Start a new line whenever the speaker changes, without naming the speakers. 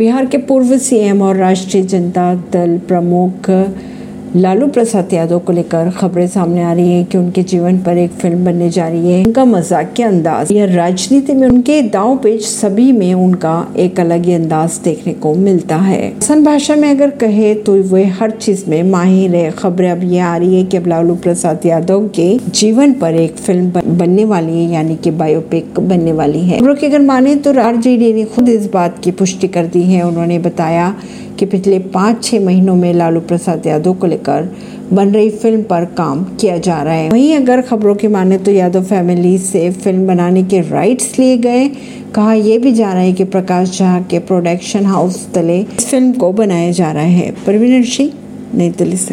बिहार के पूर्व सीएम और राष्ट्रीय जनता दल प्रमुख लालू प्रसाद यादव को लेकर खबरें सामने आ रही हैं कि उनके जीवन पर एक फ़िल्म बनने जा रही है। उनका मज़ाक के अंदाज। यह राजनीति में उनके दाव पेच सभी में उनका एक अलग ही अंदाज देखने को मिलता है। आसान भाषा में अगर कहे तो वे हर चीज़ में माहिर है। खबरें अब ये आ रही है कि अब लालू प्रसाद यादव के जीवन पर एक फ़िल्म बनने वाली है, यानी की बायोपिक बनने वाली है। खबरों की अगर माने तो आरजेडी ने खुद इस बात की पुष्टि कर दी है। उन्होंने बताया कि पिछले पाँच छह महीनों में लालू प्रसाद यादव को लेकर बन रही फ़िल्म पर काम किया जा रहा है। वहीं अगर खबरों की माने तो यादव फैमिली से फ़िल्म बनाने के राइट्स लिए गए। कहा यह भी जा रहा है कि प्रकाश झा के प्रोडक्शन हाउस तले इस फ़िल्म को बनाया जा रहा है। परवीन सिंह नई दिल्ली से।